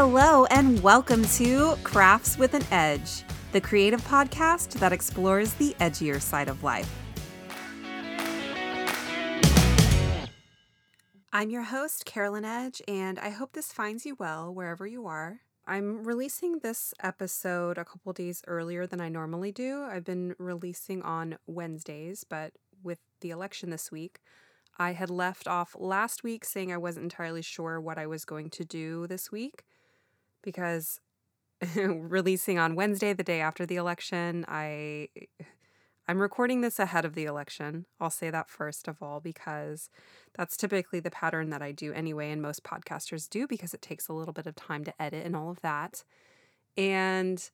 Hello, and welcome to Crafts with an Edge, the creative podcast that explores the edgier side of life. I'm your host, Carolyn Edge, and I hope this finds you well wherever you are. I'm releasing this episode a couple days earlier than I normally do. I've been releasing on Wednesdays, but with the election this week, I had left off last week saying I wasn't entirely sure what I was going to do this week because releasing on Wednesday, the day after the election, I I'm recording this ahead of the election. I'll say that first of all because that's typically the pattern that I do anyway and most podcasters do because it takes a little bit of time to edit and all of that. And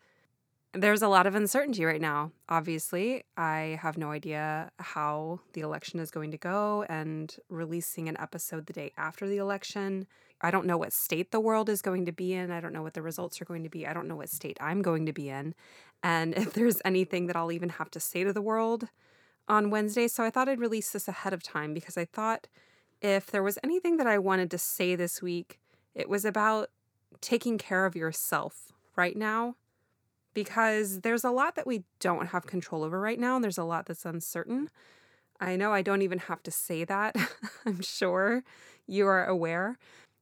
there's a lot of uncertainty right now. Obviously, I have no idea how the election is going to go, and releasing an episode the day after the election, I don't know what state the world is going to be in. I don't know what the results are going to be. I don't know what state I'm going to be in. And if there's anything that I'll even have to say to the world on Wednesday. So I thought I'd release this ahead of time because I thought if there was anything that I wanted to say this week, it was about taking care of yourself right now because there's a lot that we don't have control over right now, and there's a lot that's uncertain. I know I don't even have to say that. I'm sure you are aware.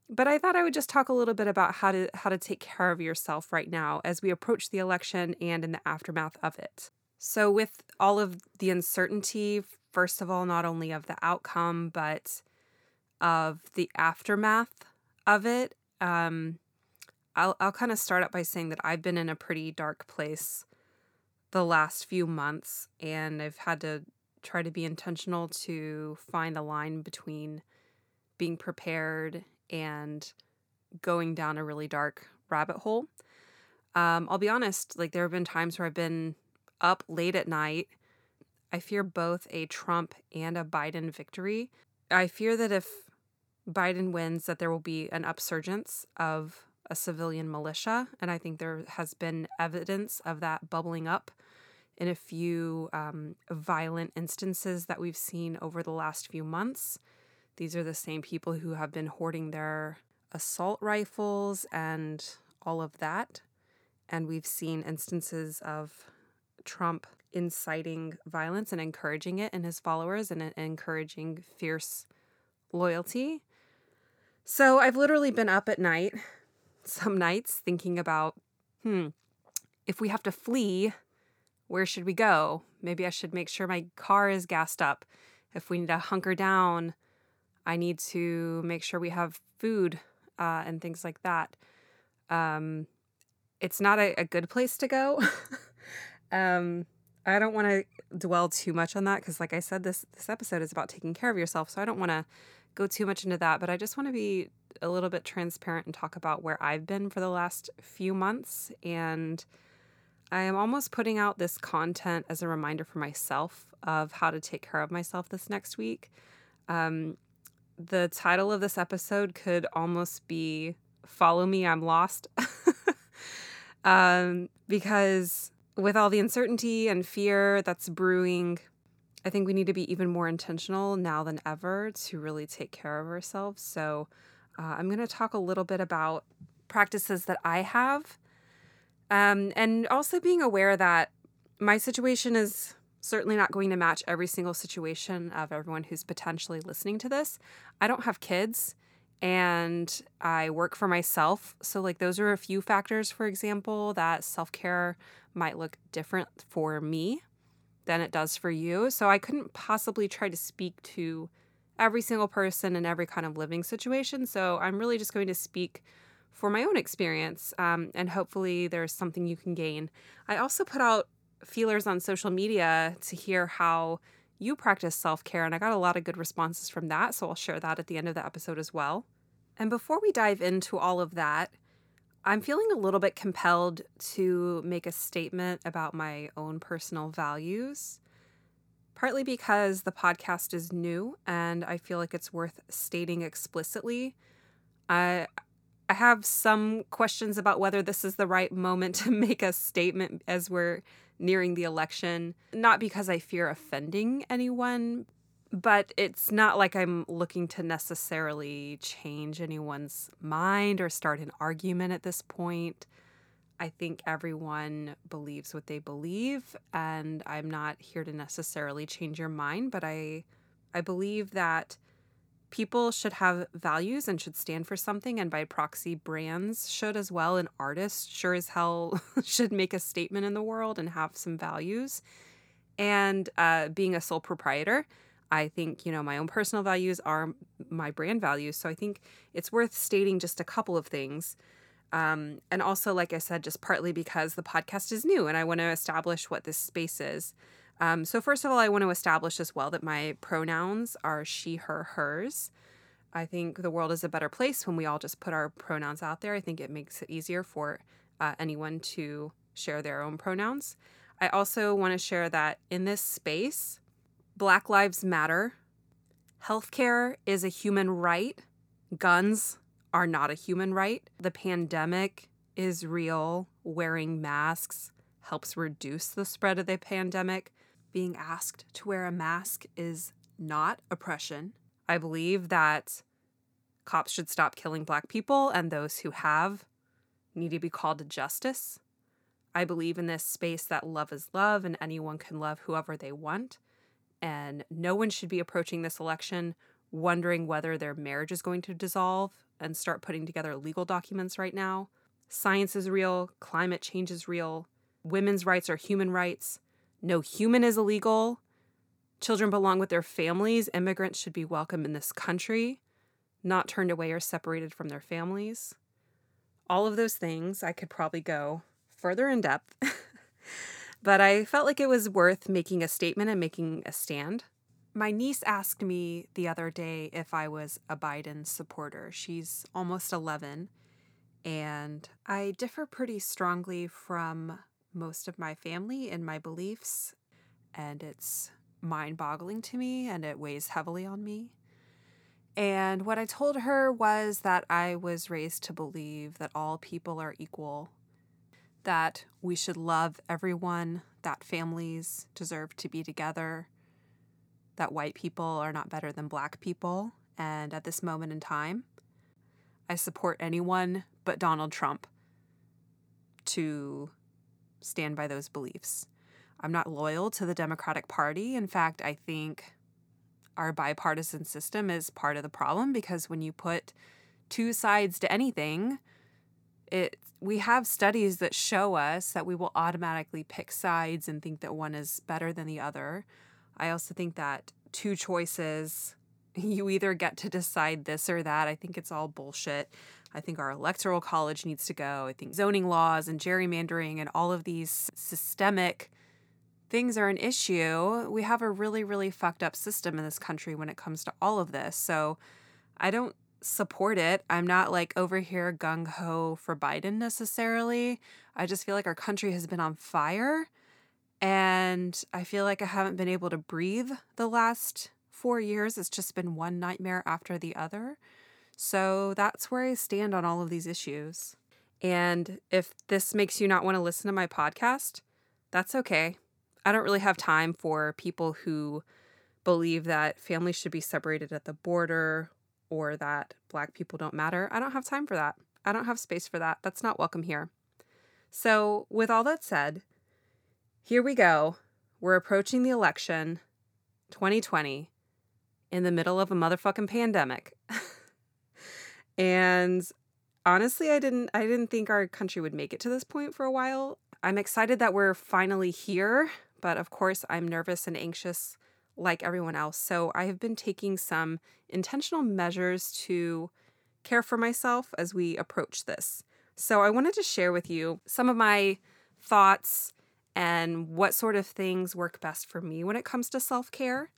But I thought I would just talk a little bit about how to how to take care of yourself right now as we approach the election and in the aftermath of it. So with all of the uncertainty, first of all, not only of the outcome, but of the aftermath of it, um, I'll I'll kind of start out by saying that I've been in a pretty dark place the last few months and I've had to try to be intentional to find a line between being prepared and going down a really dark rabbit hole. Um, I'll be honest, like there have been times where I've been up late at night. I fear both a Trump and a Biden victory. I fear that if Biden wins, that there will be an upsurgence of a civilian militia. And I think there has been evidence of that bubbling up in a few um, violent instances that we've seen over the last few months. These are the same people who have been hoarding their assault rifles and all of that. And we've seen instances of Trump inciting violence and encouraging it in his followers and encouraging fierce loyalty. So I've literally been up at night some nights thinking about, hmm, if we have to flee, where should we go? Maybe I should make sure my car is gassed up. If we need to hunker down, I need to make sure we have food uh, and things like that. Um, it's not a, a, good place to go. um, I don't want to dwell too much on that because, like I said, this this episode is about taking care of yourself. So I don't want to go too much into that. But I just want to be a little bit transparent and talk about where I've been for the last few months. And I am almost putting out this content as a reminder for myself of how to take care of myself this next week. Um, the title of this episode could almost be Follow Me, I'm Lost. um, because with all the uncertainty and fear that's brewing, I think we need to be even more intentional now than ever to really take care of ourselves. So, uh, I'm going to talk a little bit about practices that I have, um, and also being aware that my situation is certainly not going to match every single situation of everyone who's potentially listening to this. I don't have kids and I work for myself. So, like, those are a few factors, for example, that self care might look different for me than it does for you. So, I couldn't possibly try to speak to every single person in every kind of living situation. So I'm really just going to speak for my own experience, um, and hopefully there's something you can gain. I also put out feelers on social media to hear how you practice self care, and I got a lot of good responses from that. So I'll share that at the end of the episode as well. And before we dive into all of that, I'm feeling a little bit compelled to make a statement about my own personal values partly because the podcast is new and I feel like it's worth stating explicitly. I I have some questions about whether this is the right moment to make a statement as we're nearing the election, not because I fear offending anyone, but it's not like I'm looking to necessarily change anyone's mind or start an argument at this point. I think everyone believes what they believe and I'm not here to necessarily change your mind, but I I believe that people should have values and should stand for something and by proxy brands should as well and artists sure as hell should make a statement in the world and have some values. And uh, being a sole proprietor i think you know my own personal values are my brand values. So i think it's worth stating just a couple of things. Um, and also like i said just partly because the podcast is new and i want to establish what this space is um, so, first of all, I want to establish as well that my pronouns are she, her, hers. I think the world is a better place when we all just put our pronouns out there. I think it makes it easier for uh, anyone to share their own pronouns. I also want to share that in this space, Black Lives Matter. Healthcare is a human right. Guns are not a human right. The pandemic is real. Wearing masks helps reduce the spread of the pandemic being asked to wear a mask is not oppression. I believe that cops should stop killing black people and those who have need to be called to justice. I believe in this space that love is love and anyone can love whoever they want. And no one should be approaching this election wondering whether their marriage is going to dissolve and start putting together legal documents right now. Science is real, climate change is real, women's rights are human rights, no human is illegal. Children belong with their families. Immigrants should be welcome in this country, not turned away or separated from their families. All of those things, I could probably go further in depth, but I felt like it was worth making a statement and making a stand. My niece asked me the other day if I was a Biden supporter. She's almost 11, and I differ pretty strongly from most of my family and my beliefs, and it's mind boggling to me and it weighs heavily on me. And what I told her was that I was raised to believe that all people are equal, that we should love everyone, that families deserve to be together, that white people are not better than black people. And at this moment in time, I support anyone but Donald Trump to stand by those beliefs. I'm not loyal to the Democratic Party. In fact, I think our bipartisan system is part of the problem because when you put two sides to anything, it we have studies that show us that we will automatically pick sides and think that one is better than the other. I also think that two choices you either get to decide this or that. I think it's all bullshit. I think our electoral college needs to go. I think zoning laws and gerrymandering and all of these systemic things are an issue. We have a really, really fucked up system in this country when it comes to all of this. So I don't support it. I'm not like over here gung ho for Biden necessarily. I just feel like our country has been on fire. And I feel like I haven't been able to breathe the last four years. It's just been one nightmare after the other. So that's where I stand on all of these issues. And if this makes you not want to listen to my podcast, that's okay. I don't really have time for people who believe that families should be separated at the border or that black people don't matter. I don't have time for that. I don't have space for that. That's not welcome here. So, with all that said, here we go. We're approaching the election 2020 in the middle of a motherfucking pandemic. And honestly, I didn't I didn't think our country would make it to this point for a while. I'm excited that we're finally here, but of course, I'm nervous and anxious like everyone else. So, I have been taking some intentional measures to care for myself as we approach this. So, I wanted to share with you some of my thoughts and what sort of things work best for me when it comes to self care,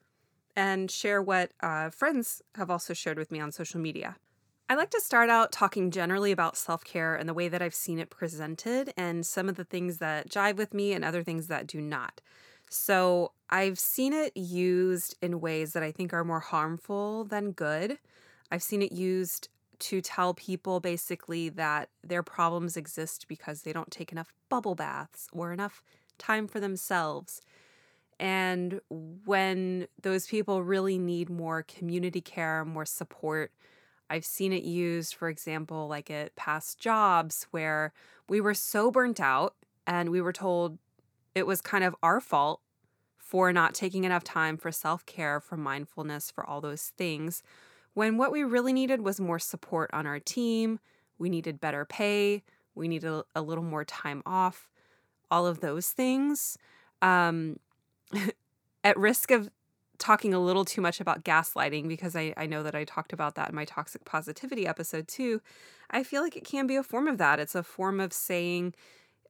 and share what uh, friends have also shared with me on social media. I like to start out talking generally about self care and the way that I've seen it presented, and some of the things that jive with me and other things that do not. So, I've seen it used in ways that I think are more harmful than good. I've seen it used to tell people basically that their problems exist because they don't take enough bubble baths or enough time for themselves. And when those people really need more community care, more support, I've seen it used, for example, like at past jobs where we were so burnt out and we were told it was kind of our fault for not taking enough time for self care, for mindfulness, for all those things, when what we really needed was more support on our team. We needed better pay. We needed a, little more time off, all of those things. Um, at risk of talking a little too much about gaslighting, because I, I know that I talked about that in my toxic positivity episode too, I feel like it can be a form of that. It's a form of saying,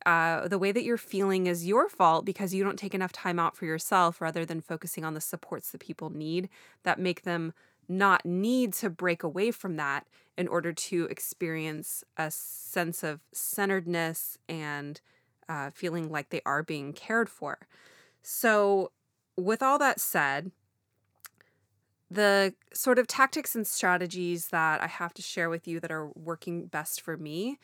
uh, the way that you're feeling is your fault because you don't take enough time out for yourself rather than focusing on the supports that people need that make them not need to break away from that in order to experience a sense of centeredness and uh, feeling like they are being cared for. So, with all that said, the sort of tactics and strategies that I have to share with you that are working best for me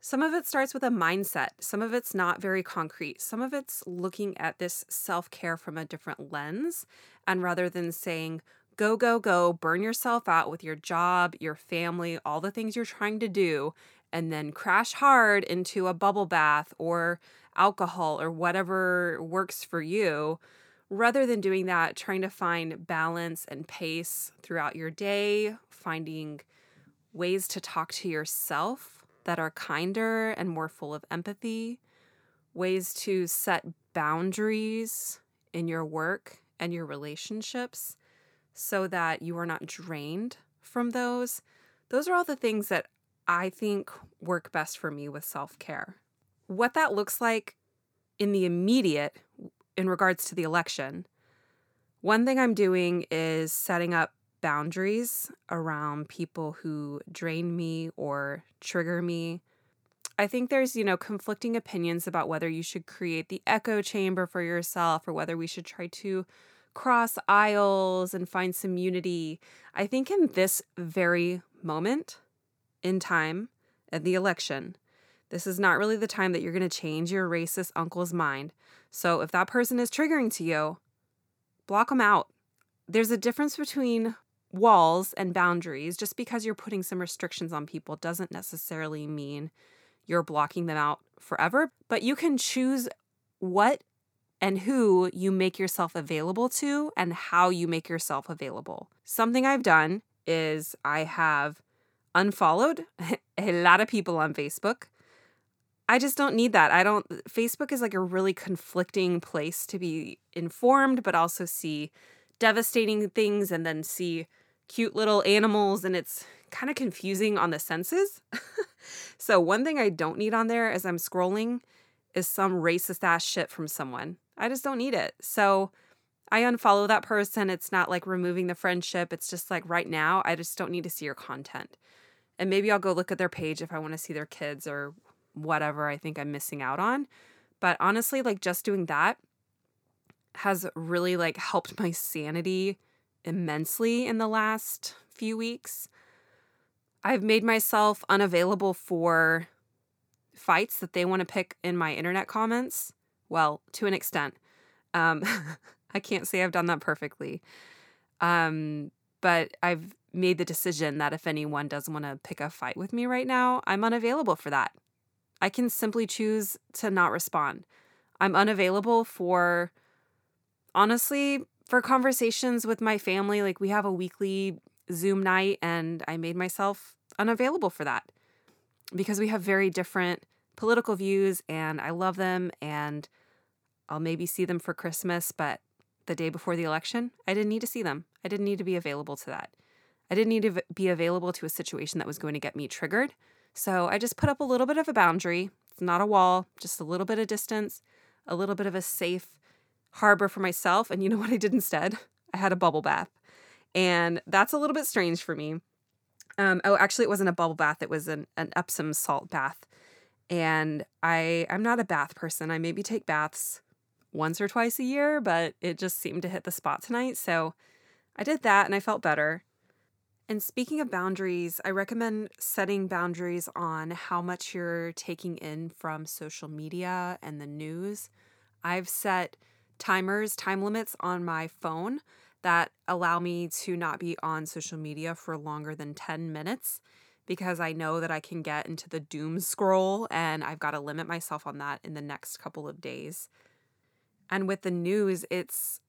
some of it starts with a mindset. Some of it's not very concrete. Some of it's looking at this self care from a different lens. And rather than saying, go, go, go, burn yourself out with your job, your family, all the things you're trying to do, and then crash hard into a bubble bath or alcohol or whatever works for you, rather than doing that, trying to find balance and pace throughout your day, finding ways to talk to yourself that are kinder and more full of empathy, ways to set boundaries in your work and your relationships so that you are not drained from those. Those are all the things that I think work best for me with self care. What that looks like in the immediate in regards to the election, one thing I'm doing is setting up boundaries around people who drain me or trigger me. I think there's, you know, conflicting opinions about whether you should create the echo chamber for yourself or whether we should try to cross aisles and find some unity. I think in this very moment in time at the election, this is not really the time that you're going to change your racist uncle's mind. So if that person is triggering to you, block them out. There's a difference between walls and boundaries. Just because you're putting some restrictions on people doesn't necessarily mean you're blocking them out forever, but you can choose what and who you make yourself available to and how you make yourself available. Something I've done is I have unfollowed a lot of people on Facebook. I just don't need that. I don't Facebook is like a really conflicting place to be informed but also see devastating things and then see cute little animals and it's kind of confusing on the senses. so, one thing I don't need on there as I'm scrolling is some racist ass shit from someone. I just don't need it. So, I unfollow that person. It's not like removing the friendship. It's just like right now, I just don't need to see your content. And maybe I'll go look at their page if I want to see their kids or whatever I think I'm missing out on. But honestly, like just doing that has really like helped my sanity immensely in the last few weeks. I've made myself unavailable for fights that they want to pick in my internet comments. Well, to an extent. Um, I can't say I've done that perfectly. Um, but I've made the decision that if anyone does want to pick a fight with me right now, I'm unavailable for that. I can simply choose to not respond. I'm unavailable for honestly for conversations with my family, like we have a weekly Zoom night, and I made myself unavailable for that because we have very different political views and I love them and I'll maybe see them for Christmas, but the day before the election, I didn't need to see them. I didn't need to be available to that. I didn't need to be available to a situation that was going to get me triggered. So I just put up a little bit of a boundary. It's not a wall, just a little bit of distance, a little bit of a safe harbor for myself. And you know what I did instead? I had a bubble bath. And that's a little bit strange for me. Um, oh, actually, it wasn't a bubble bath, it was an, an Epsom salt bath. And I, I'm not a bath person. I maybe take baths once or twice a year, but it just seemed to hit the spot tonight. So I did that and I felt better. And speaking of boundaries, I recommend setting boundaries on how much you're taking in from social media and the news. I've set timers, time limits on my phone that allow me to not be on social media for longer than 10 minutes because I know that I can get into the doom scroll and I've got to limit myself on that in the next couple of days. And with the news, it's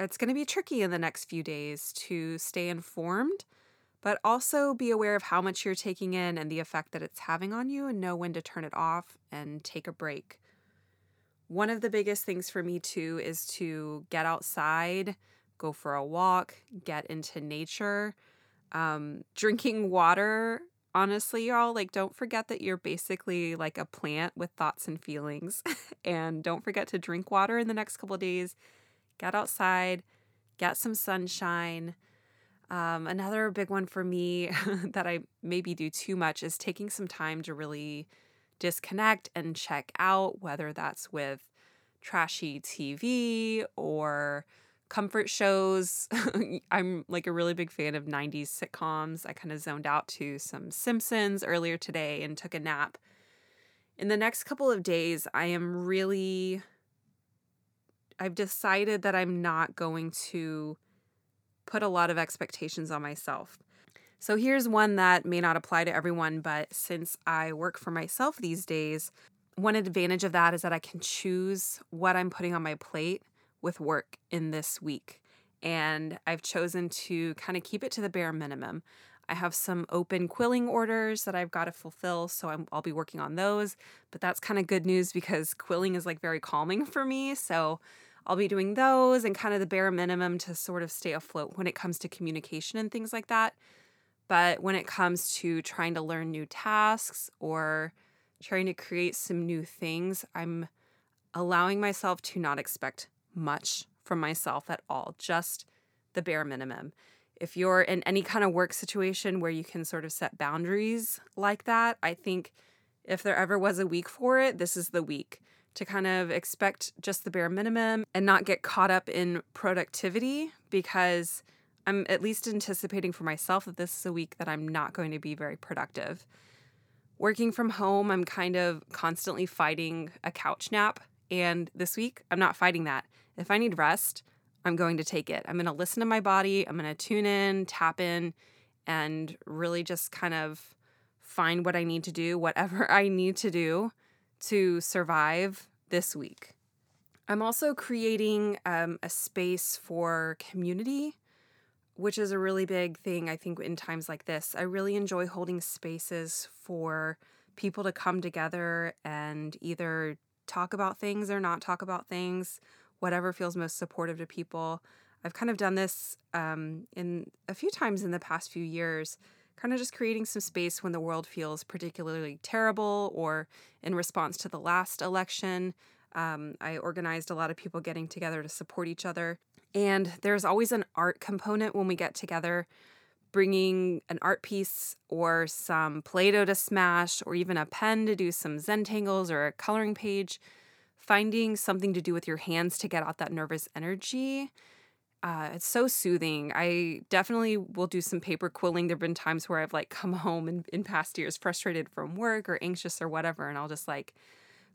it's going to be tricky in the next few days to stay informed, but also be aware of how much you're taking in and the effect that it's having on you and know when to turn it off and take a break. One of the biggest things for me too is to get outside, go for a walk, get into nature. Um, drinking water, honestly, y'all, like don't forget that you're basically like a plant with thoughts and feelings. and don't forget to drink water in the next couple days. Get outside, get some sunshine. Um, another big one for me that I maybe do too much is taking some time to really disconnect and check out, whether that's with trashy TV or comfort shows. I'm like a really big fan of 90s sitcoms. I kind of zoned out to some Simpsons earlier today and took a nap. In the next couple of days, I am really. I've decided that I'm not going to put a lot of expectations on myself. So here's one that may not apply to everyone, but since I work for myself these days, one advantage of that is that I can choose what I'm putting on my plate with work in this week. And I've chosen to kind of keep it to the bare minimum. I have some open quilling orders that I've got to fulfill, so i will be working on those. But that's kind of good news because quilling is like very calming for me. So I'll be doing those and kind of the bare minimum to sort of stay afloat when it comes to communication and things like that. But when it comes to trying to learn new tasks or trying to create some new things, I'm allowing myself to not expect much from myself at all, just the bare minimum. If you're in any kind of work situation where you can sort of set boundaries like that, I think if there ever was a week for it, this is the week to kind of expect just the bare minimum and not get caught up in productivity because I'm at least anticipating for myself that this is a week that I'm not going to be very productive. Working from home, I'm kind of constantly fighting a couch nap. And this week, I'm not fighting that. If I need rest, I'm going to take it. I'm going to listen to my body. I'm going to tune in, tap in, and really just kind of find what I need to do, whatever I need to do to survive this week. I'm also creating um, a space for community which is a really big thing, I think, in times like this. I really enjoy holding spaces for people to come together and either talk about things or not talk about things, whatever feels most supportive to people. I've kind of done this um, in a few times in the past few years, kind of just creating some space when the world feels particularly terrible or in response to the last election. Um, I organized a lot of people getting together to support each other. And there's always an art component when we get together, bringing an art piece or some Play Doh to smash, or even a pen to do some Zentangles or a coloring page. Finding something to do with your hands to get out that nervous energy. Uh, it's so soothing. I definitely will do some paper quilling. There have been times where I've like come home in, in past years frustrated from work or anxious or whatever, and I'll just like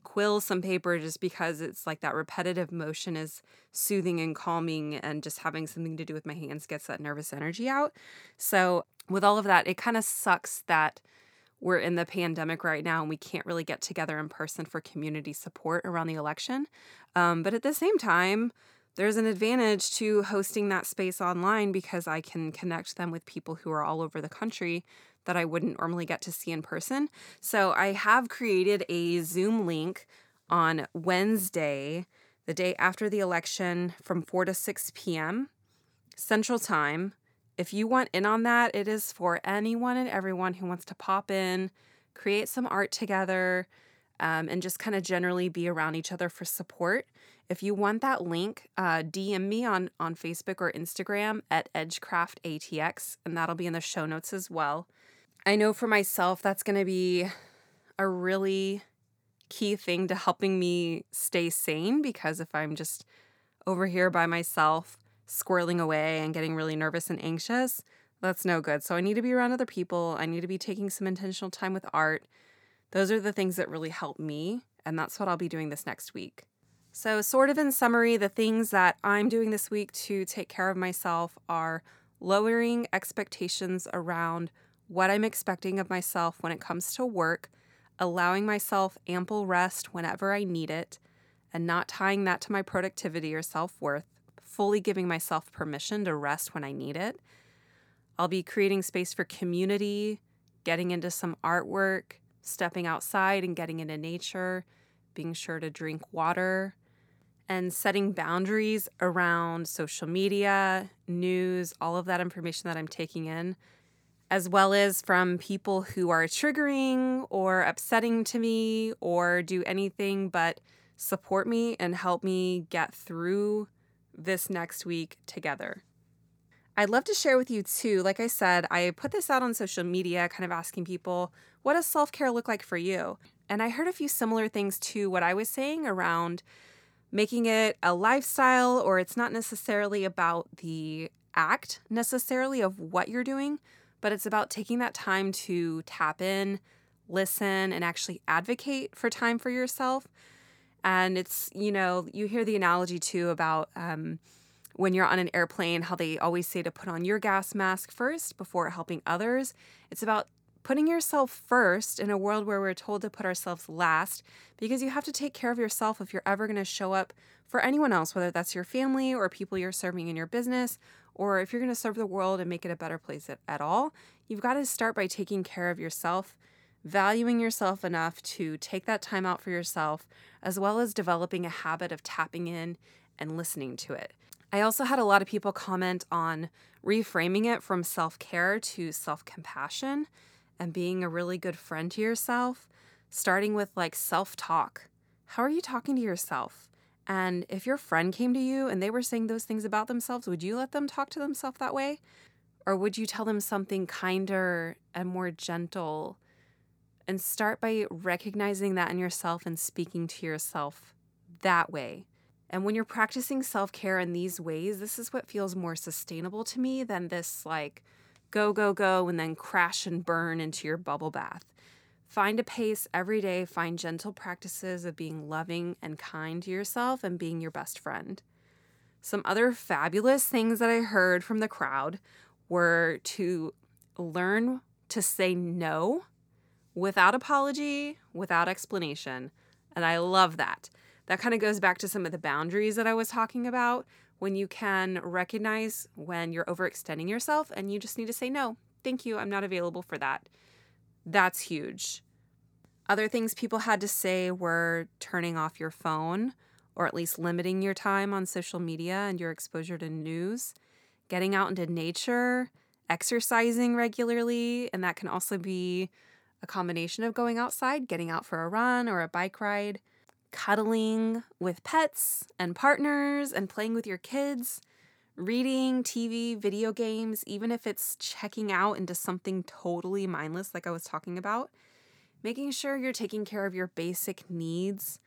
quill some paper just because it's like that repetitive motion is soothing and calming and just having something to do with my hands gets that nervous energy out. So, with all of that, it kind of sucks that we're in the pandemic right now and we can't really get together in person for community support around the election. Um, but at the same time, there's an advantage to hosting that space online because I can connect them with people who are all over the country that I wouldn't normally get to see in person. So I have created a Zoom link on Wednesday, the day after the election, from 4 to 6 p.m. Central Time. If you want in on that, it is for anyone and everyone who wants to pop in, create some art together, um, and just kind of generally be around each other for support. If you want that link, uh, DM me on, on Facebook or Instagram at EdgeCraftATX, and that'll be in the show notes as well. I know for myself that's going to be a really key thing to helping me stay sane because if I'm just over here by myself, squirreling away and getting really nervous and anxious, that's no good. So I need to be around other people. I need to be taking some intentional time with art. Those are the things that really help me. And that's what I'll be doing this next week. So, sort of in summary, the things that I'm doing this week to take care of myself are lowering expectations around what I'm expecting of myself when it comes to work, allowing myself ample rest whenever I need it, and not tying that to my productivity or self worth, fully giving myself permission to rest when I need it. I'll be creating space for community, getting into some artwork, stepping outside and getting into nature, being sure to drink water, and setting boundaries around social media, news, all of that information that I'm taking in, as well as from people who are triggering or upsetting to me or do anything but support me and help me get through this next week together. I'd love to share with you too. Like I said, I put this out on social media, kind of asking people, what does self care look like for you? And I heard a few similar things to what I was saying around making it a lifestyle, or it's not necessarily about the act necessarily of what you're doing, but it's about taking that time to tap in, listen, and actually advocate for time for yourself. And it's, you know, you hear the analogy too about um, when you're on an airplane, how they always say to put on your gas mask first before helping others. It's about putting yourself first in a world where we're told to put ourselves last because you have to take care of yourself if you're ever going to show up for anyone else, whether that's your family or people you're serving in your business, or if you're going to serve the world and make it a better place at, at all. You've got to start by taking care of yourself, valuing yourself enough to take that time out for yourself, as well as developing a habit of tapping in and listening to it. I also had a lot of people comment on reframing it from self care to self compassion and being a really good friend to yourself, starting with like self talk. How are you talking to yourself? And if your friend came to you and they were saying those things about themselves, would you let them talk to themselves that way? Or would you tell them something kinder and more gentle? And start by recognizing that in yourself and speaking to yourself that way. And when you're practicing self care in these ways, this is what feels more sustainable to me than this like go, go, go, and then crash and burn into your bubble bath. Find a pace every day, find gentle practices of being loving and kind to yourself and being your best friend. Some other fabulous things that I heard from the crowd were to learn to say no without apology, without explanation. And I love that. That kind of goes back to some of the boundaries that I was talking about when you can recognize when you're overextending yourself and you just need to say, no, thank you, I'm not available for that. That's huge. Other things people had to say were turning off your phone or at least limiting your time on social media and your exposure to news, getting out into nature, exercising regularly, and that can also be a combination of going outside, getting out for a run or a bike ride, cuddling with pets and partners and playing with your kids, reading, TV, video games, even if it's checking out into something totally mindless, like I was talking about, making sure you're taking care of your basic needs,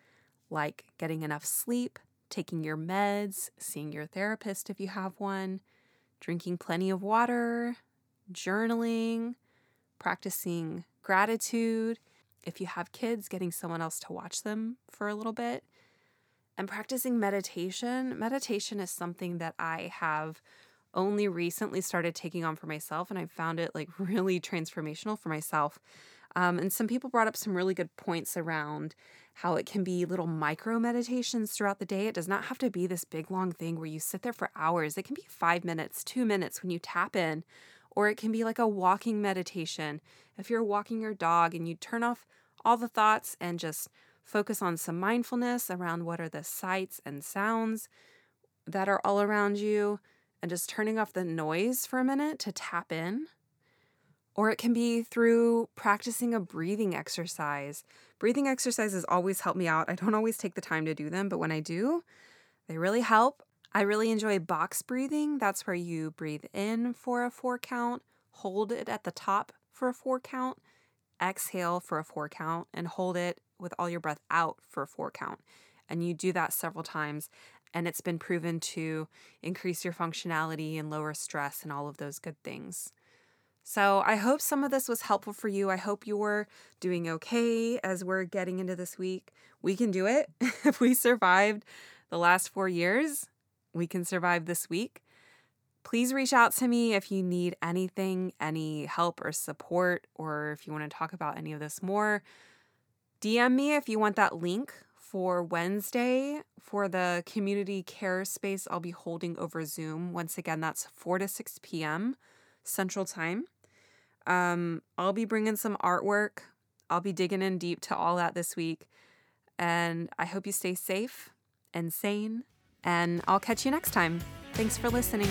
like getting enough sleep, taking your meds, seeing your therapist if you have one, drinking plenty of water, journaling, practicing gratitude if you have kids, getting someone else to watch them for a little bit. And practicing meditation. Meditation is something that I have only recently started taking on for myself, and I found it like really transformational for myself. Um, and some people brought up some really good points around how it can be little micro meditations throughout the day. It does not have to be this big long thing where you sit there for hours. It can be five minutes, two minutes when you tap in, or it can be like a walking meditation. If you're walking your dog and you turn off all the thoughts and just focus on some mindfulness around what are the sights and sounds that are all around you and just turning off the noise for a minute to tap in. Or it can be through practicing a breathing exercise. Breathing exercises always help me out. I don't always take the time to do them, but when I do, they really help. I really enjoy box breathing. That's where you breathe in for a four count, hold it at the top for a four count, exhale for a four count and hold it with all your breath out for a four count. And you do that several times. And it's been proven to increase your functionality and lower stress and all of those good things. So I hope some of this was helpful for you. I hope you're doing okay as we're getting into this week. We can do it. if we survived the last four years, we can survive this week. Please reach out to me if you need anything, any help or support, or if you want to talk about any of this more. DM me if you want that link for Wednesday for the community care space I'll be holding over Zoom. Once again, that's 4 to 6 p.m. Central Time. Um, I'll be bringing some artwork. I'll be digging in deep to all that this week. And I hope you stay safe and sane. And I'll catch you next time. Thanks for listening.